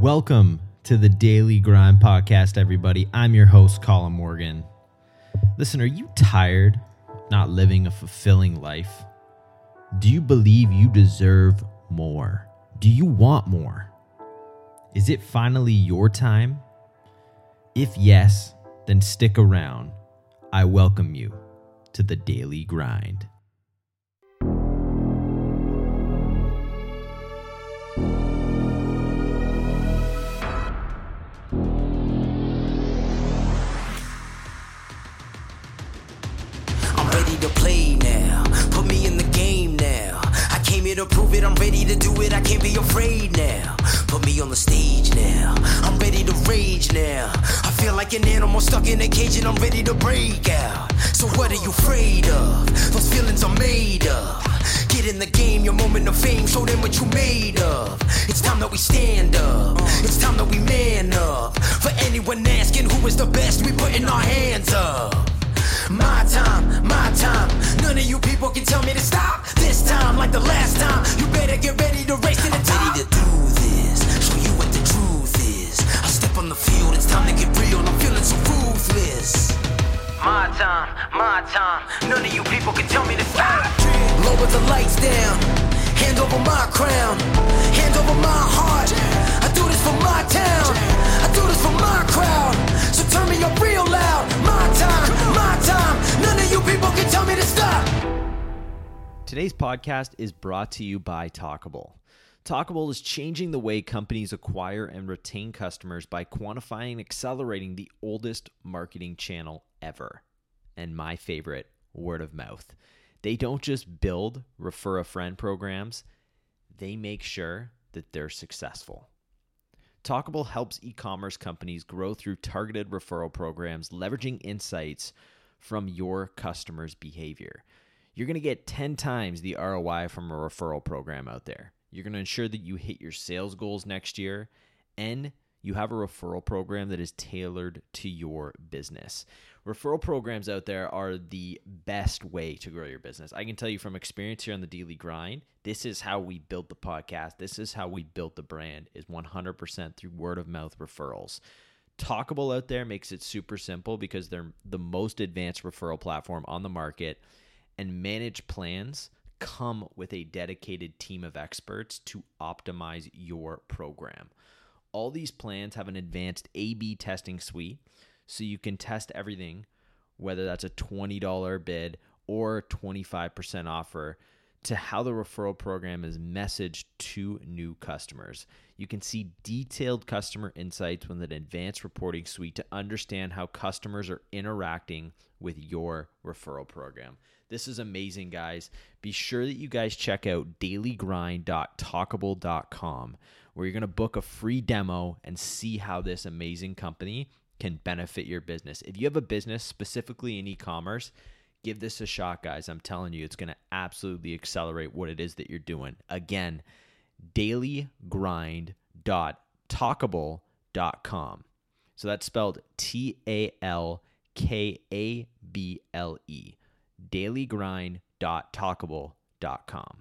Welcome to the Daily Grind Podcast, everybody. I'm your host, Colin Morgan. Listen, are you tired not living a fulfilling life? Do you believe you deserve more? Do you want more? Is it finally your time? If yes, then stick around. I welcome you to the Daily Grind. To prove it. I'm ready to do it. I can't be afraid now. Put me on the stage now. I'm ready to rage now. I feel like an animal stuck in a cage and I'm ready to break out. So what are you afraid of? Those feelings are made up. Get in the game, your moment of fame. Show them what you made of. It's time that we stand up. It's time that we man up. For anyone asking who is the best, we putting our hands up. My time, my time. None of you people can tell me to stop. This time, like the last time, you better get ready to race to the top. Ready to do this, show you what the truth is. I step on the field, it's time to get real. I'm feeling so ruthless. My time, my time. None of you people can tell me to stop. Lower the lights down. Hand over my crown. Hand over my heart. I do this for my town. I do this for my crowd. So turn me up real loud. My time, my time. None of you people can tell me to stop. Today's podcast is brought to you by Talkable. Talkable is changing the way companies acquire and retain customers by quantifying and accelerating the oldest marketing channel ever. And my favorite, word of mouth. They don't just build refer a friend programs, they make sure that they're successful. Talkable helps e commerce companies grow through targeted referral programs, leveraging insights from your customers' behavior. You're going to get 10 times the ROI from a referral program out there. You're going to ensure that you hit your sales goals next year and you have a referral program that is tailored to your business. Referral programs out there are the best way to grow your business. I can tell you from experience here on the Daily Grind, this is how we built the podcast. This is how we built the brand is 100% through word of mouth referrals. Talkable out there makes it super simple because they're the most advanced referral platform on the market and manage plans come with a dedicated team of experts to optimize your program. All these plans have an advanced A B testing suite so you can test everything, whether that's a $20 bid or 25% offer, to how the referral program is messaged to new customers. You can see detailed customer insights with an advanced reporting suite to understand how customers are interacting with your referral program. This is amazing, guys. Be sure that you guys check out dailygrind.talkable.com where you're going to book a free demo and see how this amazing company can benefit your business. If you have a business specifically in e commerce, give this a shot, guys. I'm telling you, it's going to absolutely accelerate what it is that you're doing. Again, dailygrind.talkable.com. So that's spelled T A L K A B L E. dailygrind.talkable.com.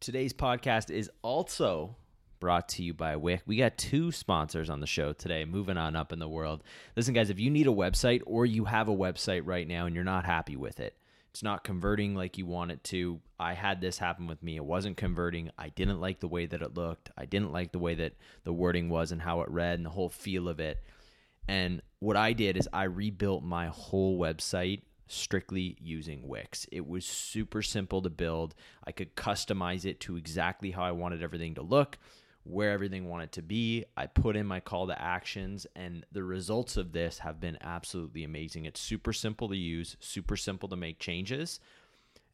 Today's podcast is also brought to you by Wix. We got two sponsors on the show today, moving on up in the world. Listen, guys, if you need a website or you have a website right now and you're not happy with it, it's not converting like you want it to. I had this happen with me. It wasn't converting. I didn't like the way that it looked. I didn't like the way that the wording was and how it read and the whole feel of it. And what I did is I rebuilt my whole website strictly using Wix. It was super simple to build. I could customize it to exactly how I wanted everything to look, where everything wanted to be. I put in my call to actions, and the results of this have been absolutely amazing. It's super simple to use, super simple to make changes,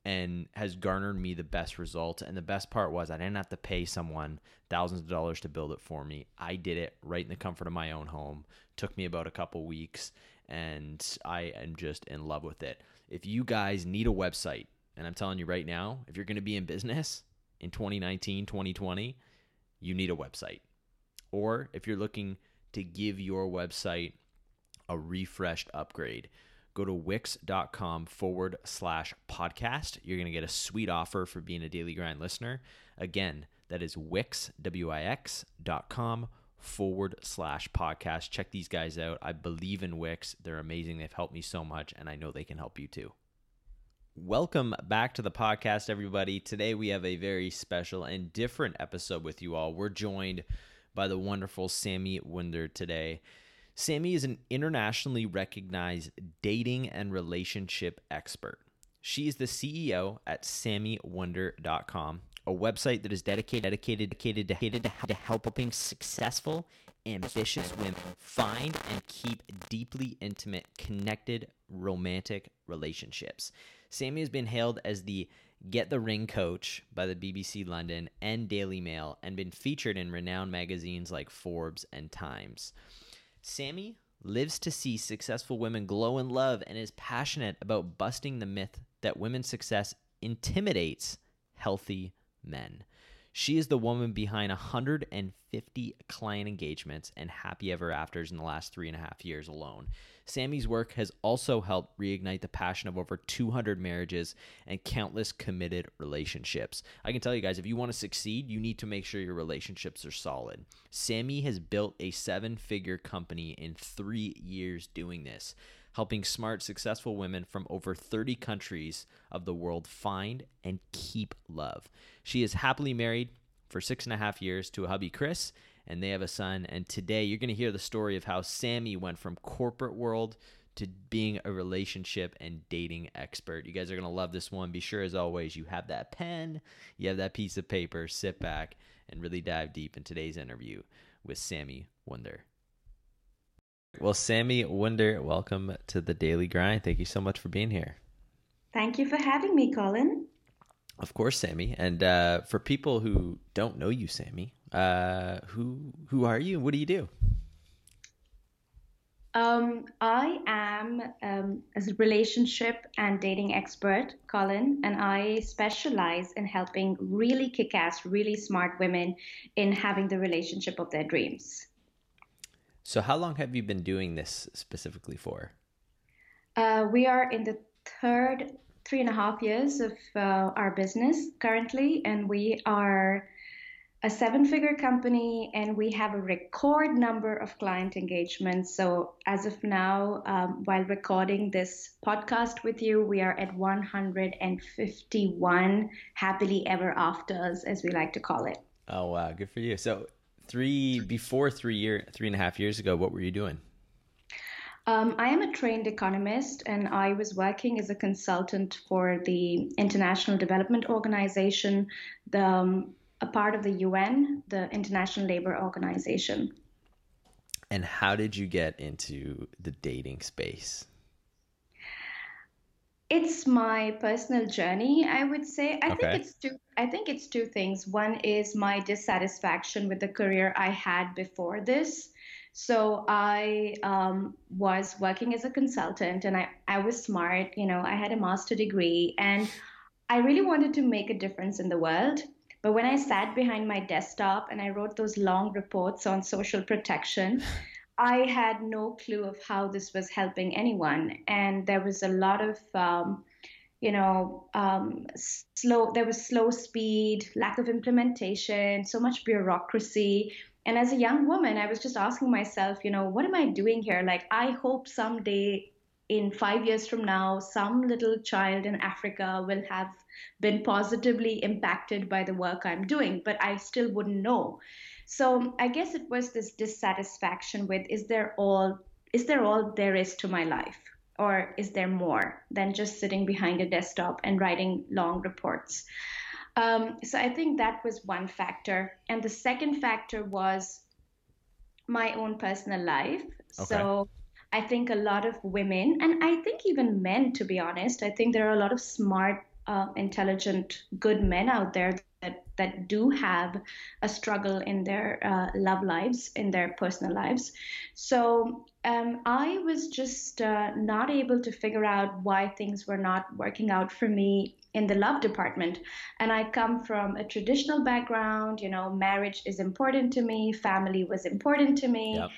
and has garnered me the best results. And the best part was I didn't have to pay someone thousands of dollars to build it for me. I did it right in the comfort of my own home. Took me about a couple weeks and I am just in love with it. If you guys need a website, and I'm telling you right now, if you're going to be in business in 2019, 2020, you need a website. Or if you're looking to give your website a refreshed upgrade, go to wix.com forward slash podcast. You're going to get a sweet offer for being a Daily Grind listener. Again, That is Wix, W I X dot com forward slash podcast. Check these guys out. I believe in Wix. They're amazing. They've helped me so much, and I know they can help you too. Welcome back to the podcast, everybody. Today we have a very special and different episode with you all. We're joined by the wonderful Sami Wunder today. Sami is an internationally recognized dating and relationship expert. She is the CEO at SamiWunder.com, a website that is dedicated dedicated dedicated, dedicated to helping successful, ambitious women find and keep deeply intimate, connected, romantic relationships. Sami has been hailed as the Get the Ring coach by the BBC London and Daily Mail and been featured in renowned magazines like Forbes and Times. Sami lives to see successful women glow in love and is passionate about busting the myth that women's success intimidates healthy men. She is the woman behind 150 client engagements and happy ever afters in the last three and a half years alone. Sami's work has also helped reignite the passion of over 200 marriages and countless committed relationships. I can tell you guys, if you want to succeed, you need to make sure your relationships are solid. Sami has built a seven figure company in three years doing this helping smart, successful women from over 30 countries of the world find and keep love. She is happily married for six and a half years to a hubby, Chris, and they have a son. And today you're going to hear the story of how Sami went from corporate world to being a relationship and dating expert. You guys are going to love this one. Be sure, as always, you have that pen, you have that piece of paper, sit back, and really dive deep in today's interview with Sami Wunder. Well, Sami Wunder, welcome to the Daily Grind. Thank you so much for being here. Thank you for having me, Colin. Of course, Sami. And uh, for people who don't know you, Sami, uh, who who are you? What do you do? Um, I am um, a relationship and dating expert, Colin, and I specialize in helping really kick ass, really smart women in having the relationship of their dreams. So, how long have you been doing this specifically for? Uh, we are in the third three and a half years of uh, our business currently, and we are a seven figure company and we have a record number of client engagements. So, as of now, um, while recording this podcast with you, we are at 151 happily ever afters, as we like to call it. Oh, wow. Good for you. So, three before three year three and a half years ago what were you doing um, I am a trained economist and I was working as a consultant for the International Development Organization, the, um, a part of the UN, the International Labor Organization. And how did you get into the dating space? It's my personal journey, I would say. I okay. think it's two I think it's two things. One is my dissatisfaction with the career I had before this. So I um, was working as a consultant and I, I was smart, you know, I had a master degree and I really wanted to make a difference in the world. But when I sat behind my desktop and I wrote those long reports on social protection, I had no clue of how this was helping anyone, and there was a lot of, um, you know, um, slow. There was slow speed, lack of implementation, so much bureaucracy. And as a young woman, I was just asking myself, you know, what am I doing here? Like, I hope someday in five years from now, some little child in Africa will have been positively impacted by the work I'm doing, but I still wouldn't know. So I guess it was this dissatisfaction with is there all is there all there is to my life? Or is there more than just sitting behind a desktop and writing long reports? Um, so I think that was one factor. And the second factor was my own personal life. Okay. So I think a lot of women, and I think even men, to be honest, I think there are a lot of smart, uh, intelligent, good men out there that, that do have a struggle in their uh, love lives, in their personal lives. So um, I was just uh, not able to figure out why things were not working out for me in the love department. And I come from a traditional background, you know, marriage is important to me, family was important to me. Yep.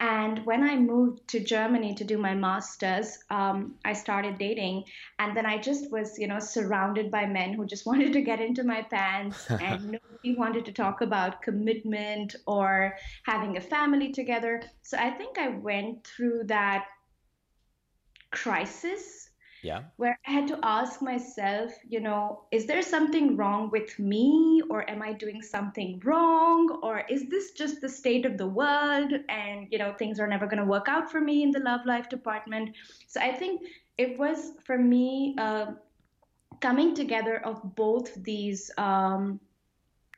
And when I moved to Germany to do my master's, um, I started dating. And then I just was, you know, surrounded by men who just wanted to get into my pants and nobody wanted to talk about commitment or having a family together. So I think I went through that crisis yeah. Where I had to ask myself, you know, is there something wrong with me or am I doing something wrong or is this just the state of the world and, you know, things are never going to work out for me in the love life department. So I think it was for me uh, coming together of both these um,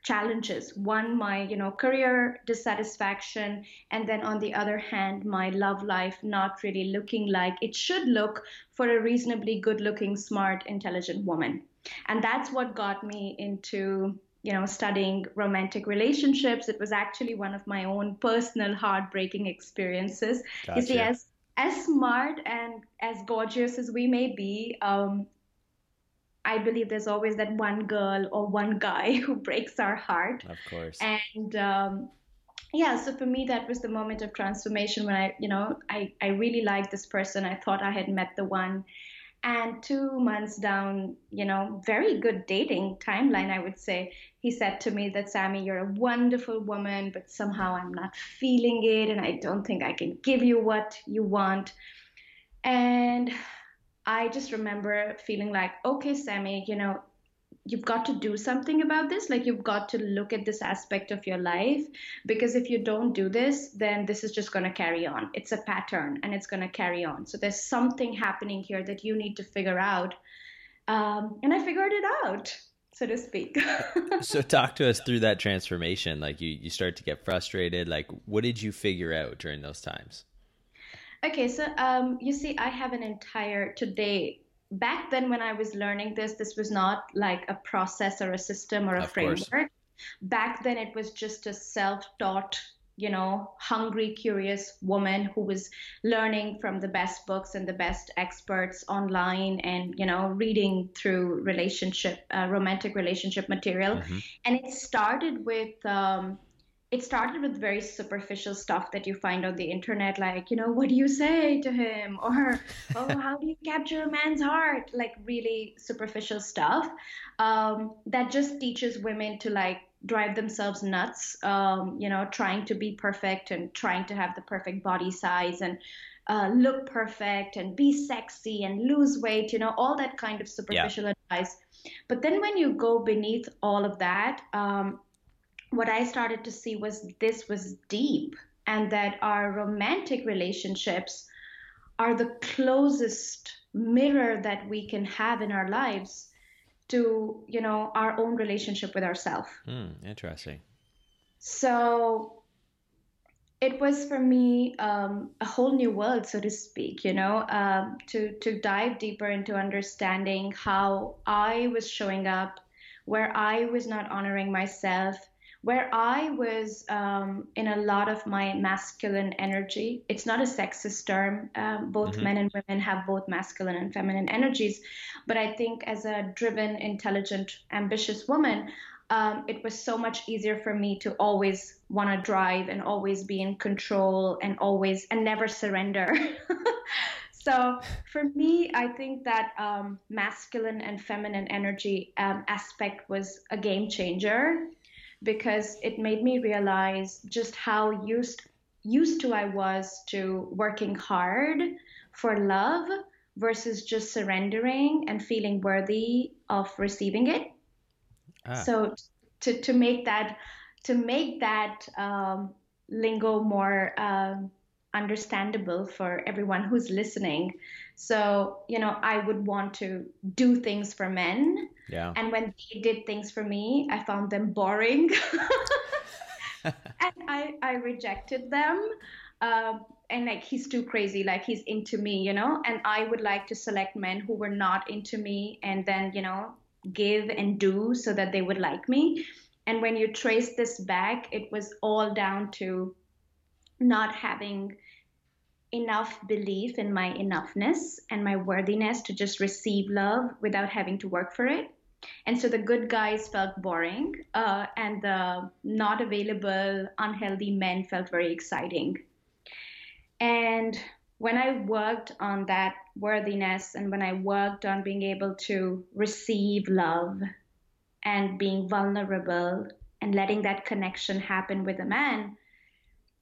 challenges. One my you know career dissatisfaction and then on the other hand my love life not really looking like it should look for a reasonably good looking smart intelligent woman. And that's what got me into you know studying romantic relationships. It was actually one of my own personal heartbreaking experiences. Gotcha. you see as as smart and as gorgeous as we may be um, I believe there's always that one girl or one guy who breaks our heart. Of course. And um, yeah, so for me, that was the moment of transformation when I, you know, I, I really liked this person. I thought I had met the one. And two months down, you know, very good dating timeline, I would say, he said to me that, Sami, you're a wonderful woman, but somehow I'm not feeling it and I don't think I can give you what you want. And I just remember feeling like, okay, Sami, you know, you've got to do something about this. Like, you've got to look at this aspect of your life because if you don't do this, then this is just going to carry on. It's a pattern and it's going to carry on. So, there's something happening here that you need to figure out. Um, and I figured it out so to speak. so talk to us through that transformation. Like you, you start to get frustrated. Like what did you figure out during those times? Okay, so um, you see, I have an entire today. Back then, when I was learning this, this was not like a process or a system or a of framework. Course. Back then, it was just a self-taught, you know, hungry, curious woman who was learning from the best books and the best experts online, and you know, reading through relationship, uh, romantic relationship material. Mm-hmm. And it started with. Um, it started with very superficial stuff that you find on the internet, like, you know, what do you say to him? Or, oh, how do you capture a man's heart? Like, really superficial stuff um, that just teaches women to, like, drive themselves nuts, um, you know, trying to be perfect and trying to have the perfect body size and uh, look perfect and be sexy and lose weight, you know, all that kind of superficial yeah. advice. But then when you go beneath all of that, um, what I started to see was this was deep and that our romantic relationships are the closest mirror that we can have in our lives to you know our own relationship with ourselves mm, interesting. So it was for me um, a whole new world so to speak you know um, to to dive deeper into understanding how i was showing up where i was not honoring myself where I was um, in a lot of my masculine energy. It's not a sexist term. Um, both mm-hmm. men and women have both masculine and feminine energies. But I think as a driven, intelligent, ambitious woman, um, it was so much easier for me to always want to drive and always be in control and always and never surrender. so for me, I think that um, masculine and feminine energy um, aspect was a game changer because it made me realize just how used used to I was to working hard for love versus just surrendering and feeling worthy of receiving it. Ah. So to to make that to make that um, lingo more um, understandable for everyone who's listening. So, you know, I would want to do things for men. Yeah. And when they did things for me, I found them boring. and I, I rejected them. Um, and like, he's too crazy. Like, he's into me, you know? And I would like to select men who were not into me and then, you know, give and do so that they would like me. And when you trace this back, it was all down to not having enough belief in my enoughness and my worthiness to just receive love without having to work for it. And so the good guys felt boring, uh, and the not available, unhealthy men felt very exciting. And when I worked on that worthiness and when I worked on being able to receive love and being vulnerable and letting that connection happen with a man,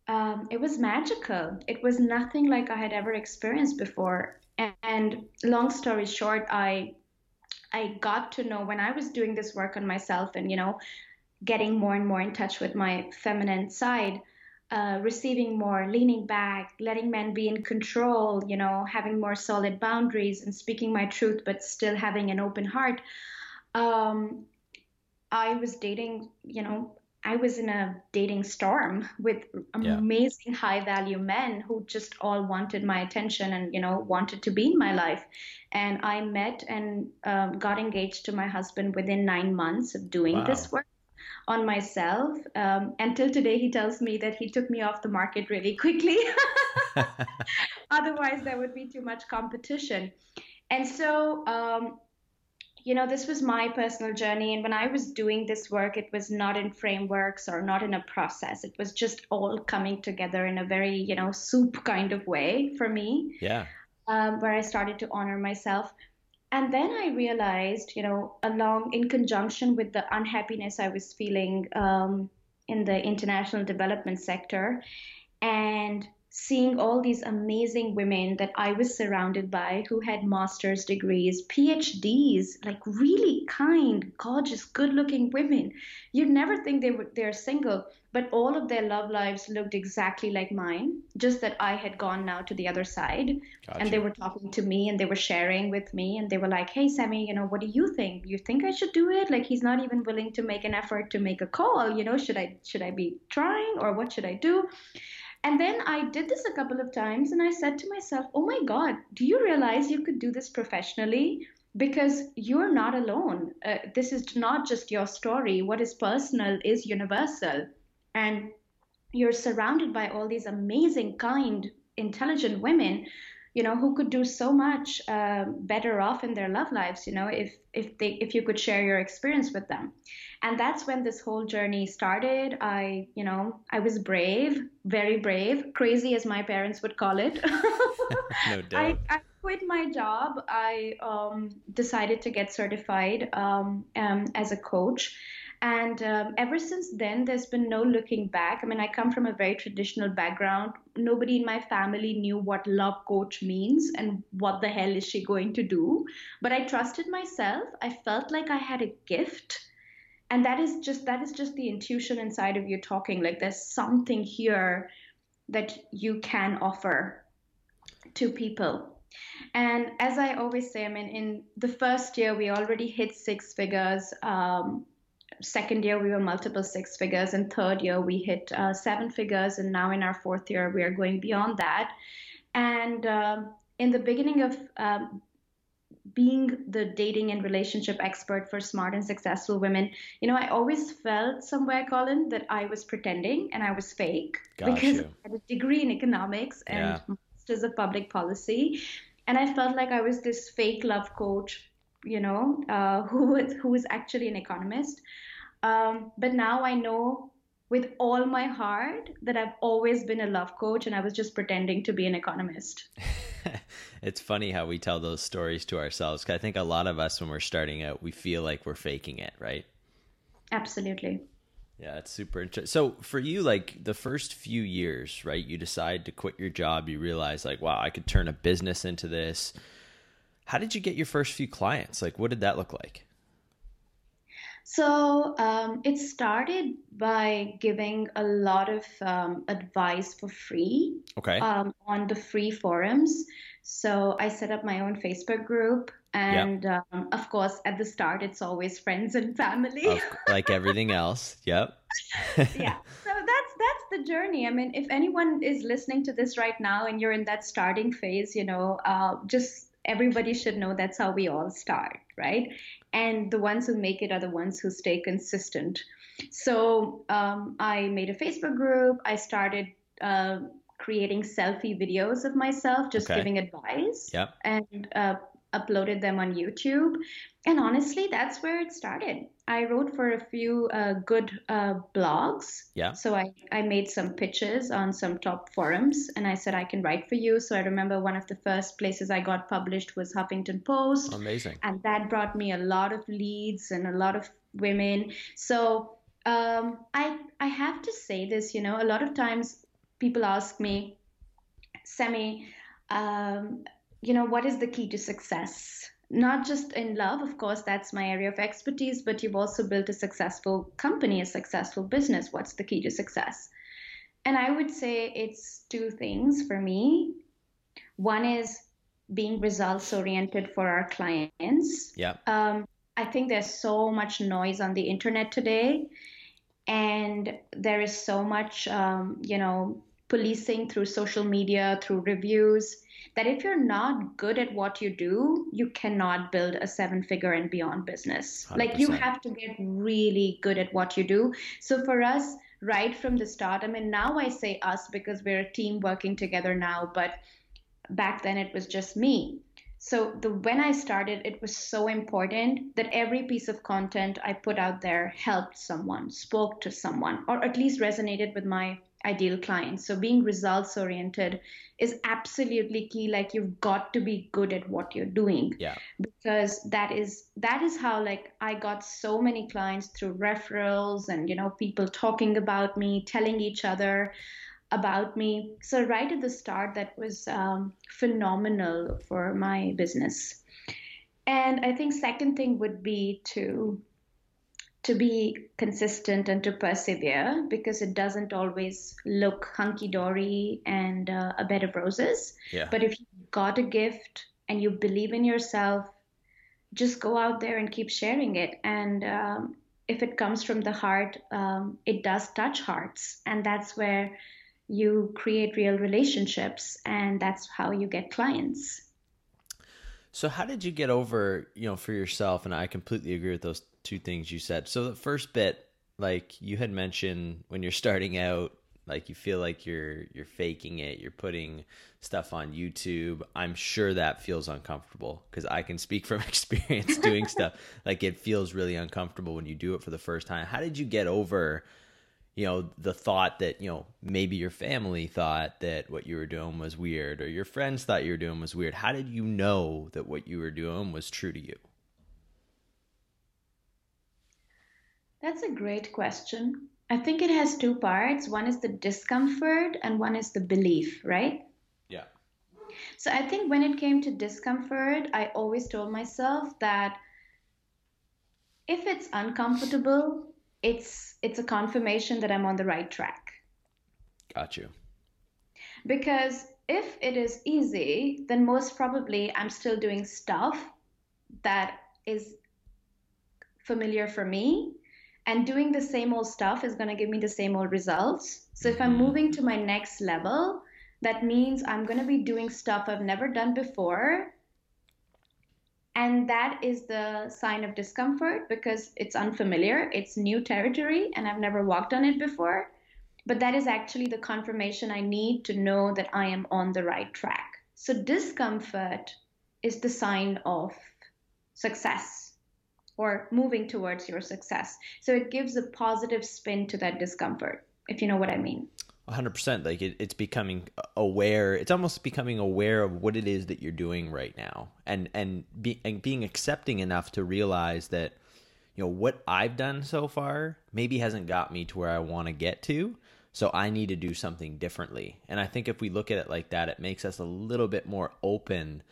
um, it was magical. It was nothing like I had ever experienced before. And, and long story short, I I got to know when I was doing this work on myself and you know getting more and more in touch with my feminine side. Uh, receiving more, leaning back, letting men be in control, you know, having more solid boundaries and speaking my truth, but still having an open heart. Um, I was dating, you know, I was in a dating storm with amazing yeah. high value men who just all wanted my attention and you know wanted to be in my life. And I met and um, got engaged to my husband within nine months of doing wow. this work on myself. Um, until today, he tells me that he took me off the market really quickly. Otherwise, there would be too much competition. And so um, you know, this was my personal journey. And when I was doing this work, it was not in frameworks or not in a process. It was just all coming together in a very, you know, soup kind of way for me. Yeah. Um, where I started to honor myself. And then I realized, you know, along in conjunction with the unhappiness I was feeling um, in the international development sector and seeing all these amazing women that I was surrounded by who had master's degrees, PhDs, like really kind, gorgeous, good-looking women. You'd never think they were they're single, but all of their love lives looked exactly like mine, just that I had gone now to the other side. Gotcha. And they were talking to me and they were sharing with me and they were like, "Hey Sami, you know, what do you think? You think I should do it? Like he's not even willing to make an effort to make a call, you know, should I should I be trying or what should I do?" And then I did this a couple of times and I said to myself, oh my God, do you realize you could do this professionally? Because you're not alone. Uh, this is not just your story. What is personal is universal. And you're surrounded by all these amazing, kind, intelligent women you know who could do so much uh, better off in their love lives you know if if they if you could share your experience with them. And that's when this whole journey started. I you know i was brave very brave crazy as my parents would call it. No doubt. I, I quit my job. I um, decided to get certified um, um, as a coach and um, ever since then, there's been no looking back. I mean, I come from a very traditional background. Nobody in my family knew what love coach means and what the hell is she going to do. But I trusted myself. I felt like I had a gift. And that is just that is just the intuition inside of you talking. Like there's something here that you can offer to people. And as I always say, I mean, in the first year, we already hit six figures. Um, second year we were multiple six figures. And third year we hit uh, seven figures. And now in our fourth year we are going beyond that. And uh, in the beginning of um, being the dating and relationship expert for smart and successful women, you know, I always felt somewhere, Colin, that I was pretending and I was fake. Got because you. I had a degree in economics and yeah. masters of public policy, and I felt like I was this fake love coach, you know, uh, who was who was actually an economist. Um, but now I know with all my heart that I've always been a love coach and I was just pretending to be an economist. it's funny how we tell those stories to ourselves. I think a lot of us, when we're starting out, we feel like we're faking it, right? Absolutely. Yeah, it's super interesting. So for you, like the first few years, right? You decide to quit your job. You realize, like, wow, I could turn a business into this. How did you get your first few clients? Like, what did that look like? So um, it started by giving a lot of um, advice for free okay. um, on the free forums. So I set up my own Facebook group. And yep. Um, of course, at the start, it's always friends and family. Of, like everything else. Yep. yeah. So that's that's the journey. I mean, if anyone is listening to this right now and you're in that starting phase, you know, uh, just everybody should know that's how we all start, right? And the ones who make it are the ones who stay consistent. So um, I made a Facebook group. I started uh, creating selfie videos of myself, just okay. giving advice. Yep. And uh, uploaded them on YouTube. And honestly, that's where it started. I wrote for a few uh, good uh, blogs. Yeah. So I, I made some pitches on some top forums and I said, I can write for you. So I remember one of the first places I got published was Huffington Post. Amazing. And that brought me a lot of leads and a lot of women. So um, I, I have to say this, you know, a lot of times people ask me, Sami, um, you know, what is the key to success? Not just in love, of course, that's my area of expertise, but you've also built a successful company, a successful business. What's the key to success? And I would say it's two things for me. One is being results oriented for our clients. Yeah. Um, I think there's so much noise on the internet today, and there is so much, um, you know, policing through social media, through reviews, that if you're not good at what you do, you cannot build a seven figure and beyond business. 100%. Like you have to get really good at what you do. So for us, right from the start, I mean, now I say us because we're a team working together now, but back then it was just me. So the when I started, it was so important that every piece of content I put out there helped someone, spoke to someone, or at least resonated with my ideal clients. So being results oriented is absolutely key. Like you've got to be good at what you're doing. Yeah. Because that is that is how like I got so many clients through referrals and you know people talking about me, telling each other about me. So right at the start, that was um, phenomenal for my business. And I think second thing would be to to be consistent and to persevere because it doesn't always look hunky dory and uh, a bed of roses. Yeah. But if you've got a gift and you believe in yourself, just go out there and keep sharing it. And um, if it comes from the heart, um, it does touch hearts. And that's where you create real relationships. And that's how you get clients. So how did you get over, you know, for yourself and I completely agree with those two things you said. So the first bit, like you had mentioned when you're starting out, like you feel like you're you're faking it, you're putting stuff on YouTube. I'm sure that feels uncomfortable because I can speak from experience doing stuff. Like it feels really uncomfortable when you do it for the first time. How did you get over you know the thought that you know maybe your family thought that what you were doing was weird or your friends thought you were doing was weird. How did you know that what you were doing was true to you? That's a great question. I think it has two parts. One is the discomfort and one is the belief right? Yeah. So i think when it came to discomfort i always told myself that if it's uncomfortable it's it's a confirmation that I'm on the right track. Got you. Because if it is easy, then most probably I'm still doing stuff that is familiar for me. And doing the same old stuff is going to give me the same old results. So if I'm mm-hmm. moving to my next level, that means I'm going to be doing stuff I've never done before and that is the sign of discomfort because it's unfamiliar, it's new territory, and I've never walked on it before. But that is actually the confirmation I need to know that I am on the right track. So, discomfort is the sign of success or moving towards your success. So, it gives a positive spin to that discomfort, if you know what I mean. 100% like it, it's becoming aware it's almost becoming aware of what it is that you're doing right now. And and, be, and being accepting enough to realize that you know what i've done so far maybe hasn't got me to where i want to get to. So i need to do something differently. And i think if we look at it like that it makes us a little bit more open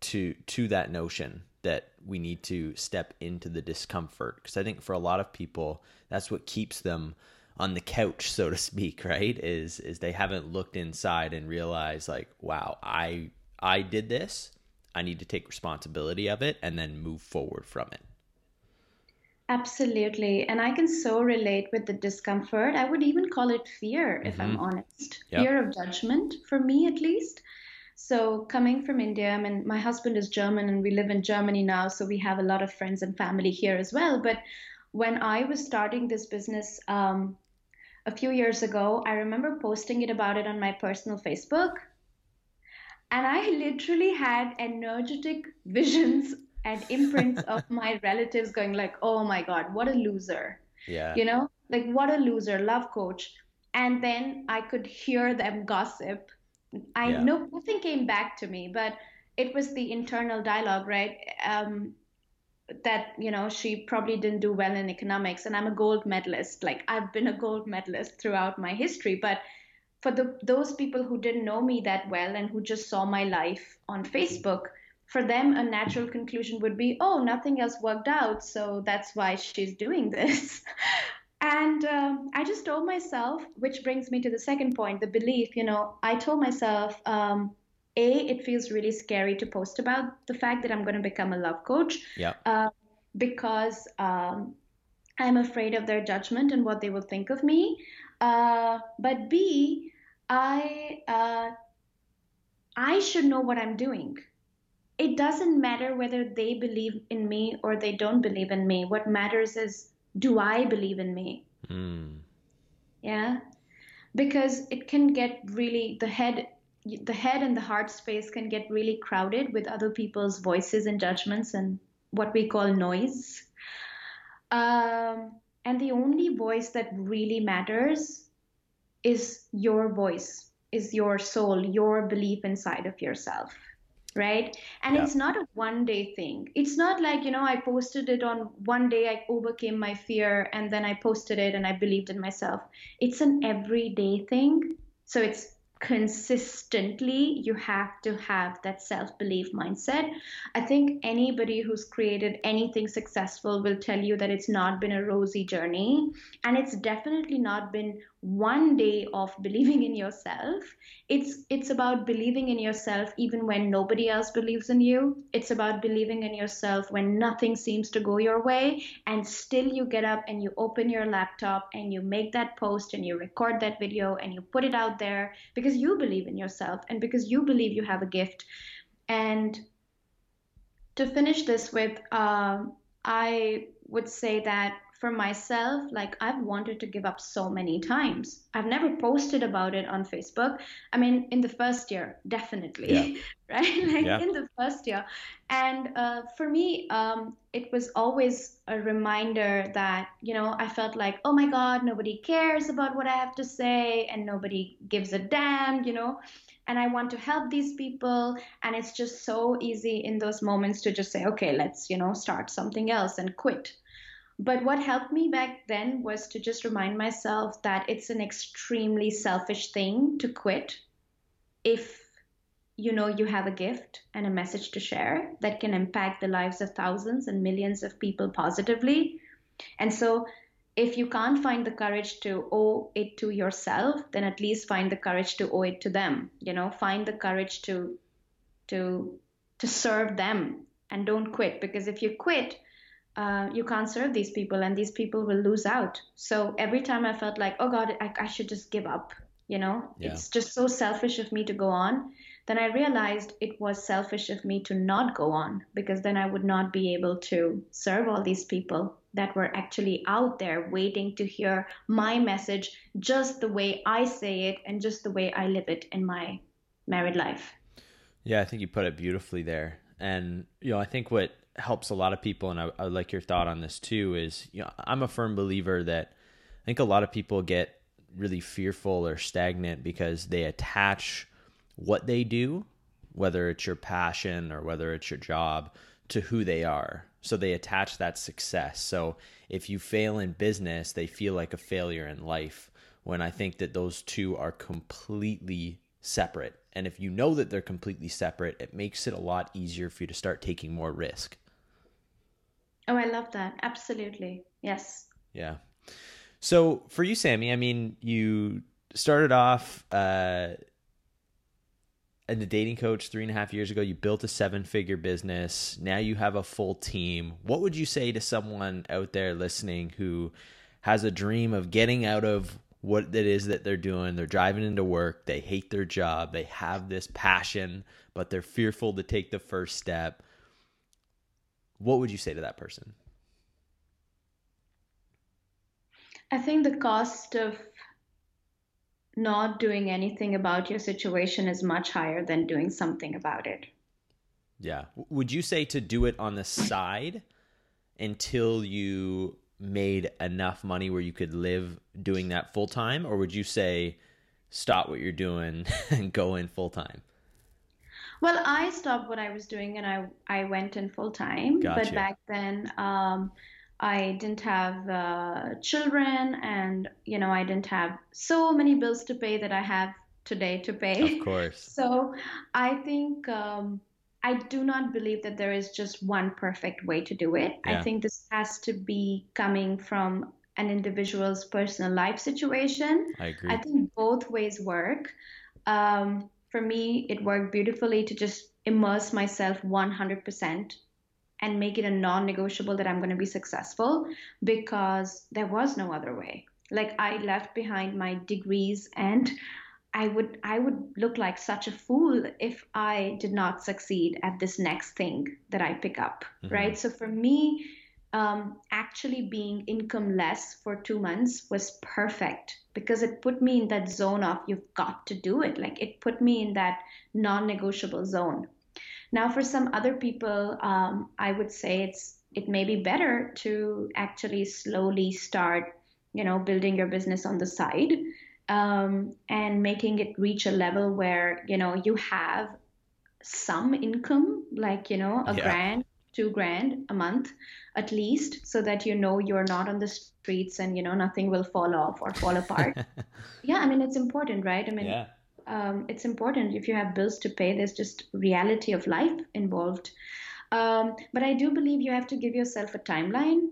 to to that notion that we need to step into the discomfort. Because i think for a lot of people that's what keeps them on the couch so to speak right is is they haven't looked inside and realized like wow i i did this. I need to take responsibility of it and then move forward from it. Absolutely. And i can so relate with the discomfort. I would even call it fear if mm-hmm. i'm honest. Yep. fear of judgment for me at least. So coming from india I mean my husband is german and we live in germany now so we have a lot of friends and family here as well. But when i was starting this business um, a few years ago, I remember posting it about it on my personal Facebook. And I literally had energetic visions and imprints of my relatives going like, "Oh my god, what a loser." Yeah. You know? Like what a loser, love coach. And then I could hear them gossip. I yeah. know nothing came back to me, but it was the internal dialogue, right? Um, that you know she probably didn't do well in economics and i'm a gold medalist. Like i've been a gold medalist throughout my history but for the those people who didn't know me that well and who just saw my life on facebook for them a natural conclusion would be oh nothing else worked out so that's why she's doing this. And um, i just told myself which brings me to the second point the belief you know i told myself um, a it feels really scary to post about the fact that i'm going to become a love coach. Yeah. Uh, because um, i'm afraid of their judgment and what they will think of me. Uh, but b i uh, i should know what i'm doing. It doesn't matter whether they believe in me or they don't believe in me. What matters is do i believe in me? Mm. yeah? Because it can get really the head the head and the heart space can get really crowded with other people's voices and judgments and what we call noise. Um, and the only voice that really matters is your voice, is your soul, your belief inside of yourself. Right. And yeah. it's not a one day thing. It's not like, you know, I posted it on one day, I overcame my fear, and then I posted it and I believed in myself. It's an everyday thing. So it's consistently you have to have that self-belief mindset. I think anybody who's created anything successful will tell you that it's not been a rosy journey and it's definitely not been one day of believing in yourself. It's it's about believing in yourself even when nobody else believes in you. It's about believing in yourself when nothing seems to go your way. And still you get up and you open your laptop and you make that post and you record that video and you put it out there because you believe in yourself and because you believe you have a gift. And to finish this with um, i would say that for myself, like I've wanted to give up so many times. I've never posted about it on Facebook. I mean, in the first year, definitely, yeah. right? Like yeah. in the first year. And uh, for me, um, it was always a reminder that, you know, I felt like, oh my God, nobody cares about what I have to say and nobody gives a damn, you know and I want to help these people. And it's just so easy in those moments to just say, okay, let's, you know, start something else and quit. But what helped me back then was to just remind myself that it's an extremely selfish thing to quit if you know you have a gift and a message to share that can impact the lives of thousands and millions of people positively. And so if you can't find the courage to owe it to yourself, then at least find the courage to owe it to them. You know, find the courage to to to serve them and don't quit because if you quit, uh, you can't serve these people and these people will lose out. So every time I felt like, oh God, I, I should just give up, you know, yeah. it's just so selfish of me to go on. Then I realized it was selfish of me to not go on because then I would not be able to serve all these people that were actually out there waiting to hear my message just the way I say it and just the way I live it in my married life. Yeah, I think you put it beautifully there. And, you know, I think what helps a lot of people, and I, I like your thought on this too. Is you know I'm a firm believer that I think a lot of people get really fearful or stagnant because they attach what they do, whether it's your passion or whether it's your job, to who they are. So they attach that success. So if you fail in business, they feel like a failure in life. When I think that those two are completely separate. And if you know that they're completely separate, it makes it a lot easier for you to start taking more risk. Oh, I love that. Absolutely. Yes. Yeah. So for you, Sami, I mean, you started off uh, as a dating coach three and a half years ago. You built a seven figure business. Now you have a full team. What would you say to someone out there listening who has a dream of getting out of what it is that they're doing? They're driving into work. They hate their job. They have this passion, but they're fearful to take the first step what would you say to that person? I think the cost of not doing anything about your situation is much higher than doing something about it. Yeah. Would you say to do it on the side until you made enough money where you could live doing that full time? Or would you say stop what you're doing and go in full time? Well, I stopped what I was doing and I, I went in full time. Gotcha. But back then, um, I didn't have uh, children and, you know, I didn't have so many bills to pay that I have today to pay. Of course. so I think um, I do not believe that there is just one perfect way to do it. Yeah. I think this has to be coming from an individual's personal life situation. I agree. I think both ways work. Um, for me, it worked beautifully to just immerse myself 100% and make it a non negotiable that I'm going to be successful because there was no other way. Like I left behind my degrees and I would I would look like such a fool if I did not succeed at this next thing that I pick up, mm-hmm. right? So for me, um, actually being income less for two months was perfect because it put me in that zone of you've got to do it. Like it put me in that non-negotiable zone. Now, for some other people, um, I would say it's it may be better to actually slowly start, you know, building your business on the side um, and making it reach a level where you know you have some income, like you know a yeah. grand, two grand a month at least, so that you know you're not on the streets and you know nothing will fall off or fall apart. yeah, I mean it's important, right? I mean. Yeah. Um, it's important if you have bills to pay there's just reality of life involved um, but i do believe you have to give yourself a timeline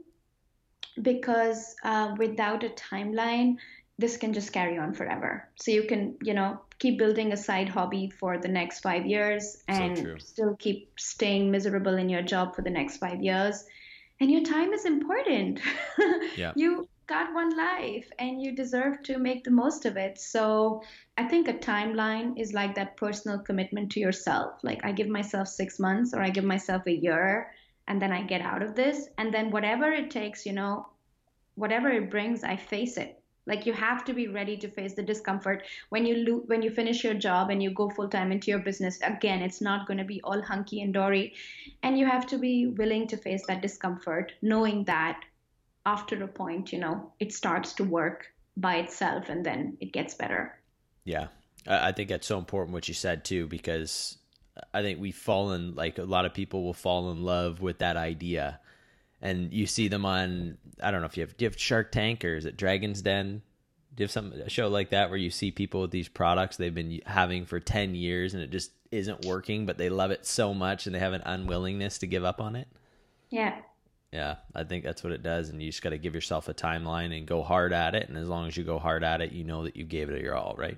because uh, without a timeline this can just carry on forever. So you can, you know, keep building a side hobby for the next five years and so still keep staying miserable in your job for the next five years. And your time is important. yeah. You got one life and you deserve to make the most of it. So I think a timeline is like that personal commitment to yourself. Like I give myself six months or I give myself a year and then I get out of this. And then whatever it takes, you know, whatever it brings, I face it like you have to be ready to face the discomfort when you lo- when you finish your job and you go full time into your business. Again it's not going to be all hunky and dory and you have to be willing to face that discomfort knowing that after a point you know it starts to work by itself and then it gets better. Yeah. I think that's so important what you said too because i think we've fallen like a lot of people will fall in love with that idea and you see them on I don't know if you have do you have Shark Tank or is it Dragon's Den? Do you have some a show like that where you see people with these products they've been having for ten years and it just isn't working, but they love it so much and they have an unwillingness to give up on it? Yeah. Yeah, I think that's what it does, and you just got to give yourself a timeline and go hard at it. And as long as you go hard at it, you know that you gave it your all, right?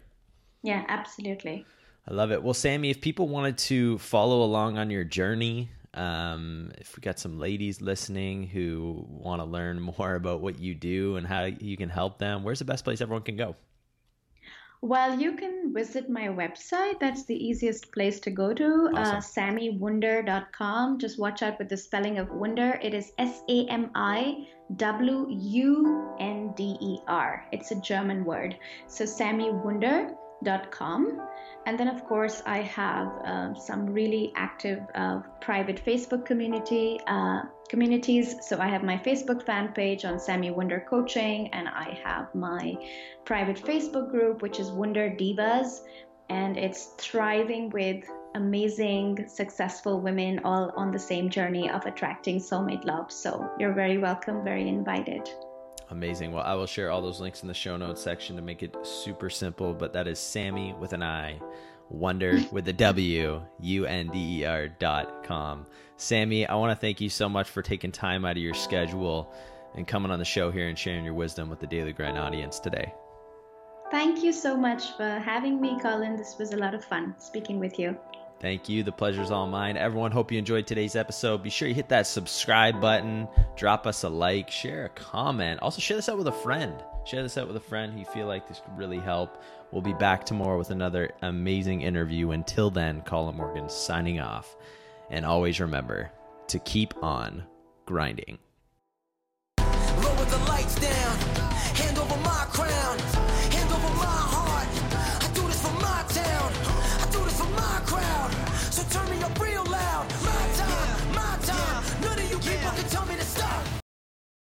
Yeah, absolutely. I love it. Well, Sami, if people wanted to follow along on your journey, um, if we got some ladies listening who want to learn more about what you do and how you can help them, where's the best place everyone can go? Well, you can visit my website. That's the easiest place to go to, uh, awesome. uh, samiwunder.com. Just watch out with the spelling of Wunder. It is S A M I W U N D E R. It's a German word. So, samiwunder.com. And then, of course, I have uh, some really active uh, private Facebook community uh, communities. So I have my Facebook fan page on Sami Wunder Coaching, and I have my private Facebook group, which is Wunder Divas, and it's thriving with amazing, successful women all on the same journey of attracting soulmate love. So you're very welcome, very invited. Amazing. Well, I will share all those links in the show notes section to make it super simple, but that is Sami with an I, Wunder with a W, U N D E R dot com. Sami, I want to thank you so much for taking time out of your schedule and coming on the show here and sharing your wisdom with the Daily Grind audience today. Thank you so much for having me, Colin. This was a lot of fun speaking with you. Thank you. The pleasure's all mine. Everyone, hope you enjoyed today's episode. Be sure you hit that subscribe button, drop us a like, share a comment. Also, share this out with a friend. Share this out with a friend who you feel like this could really help. We'll be back tomorrow with another amazing interview. Until then, Colin Morgan signing off. And always remember to keep on grinding. Lower the lights down, hand over my crown, hand over my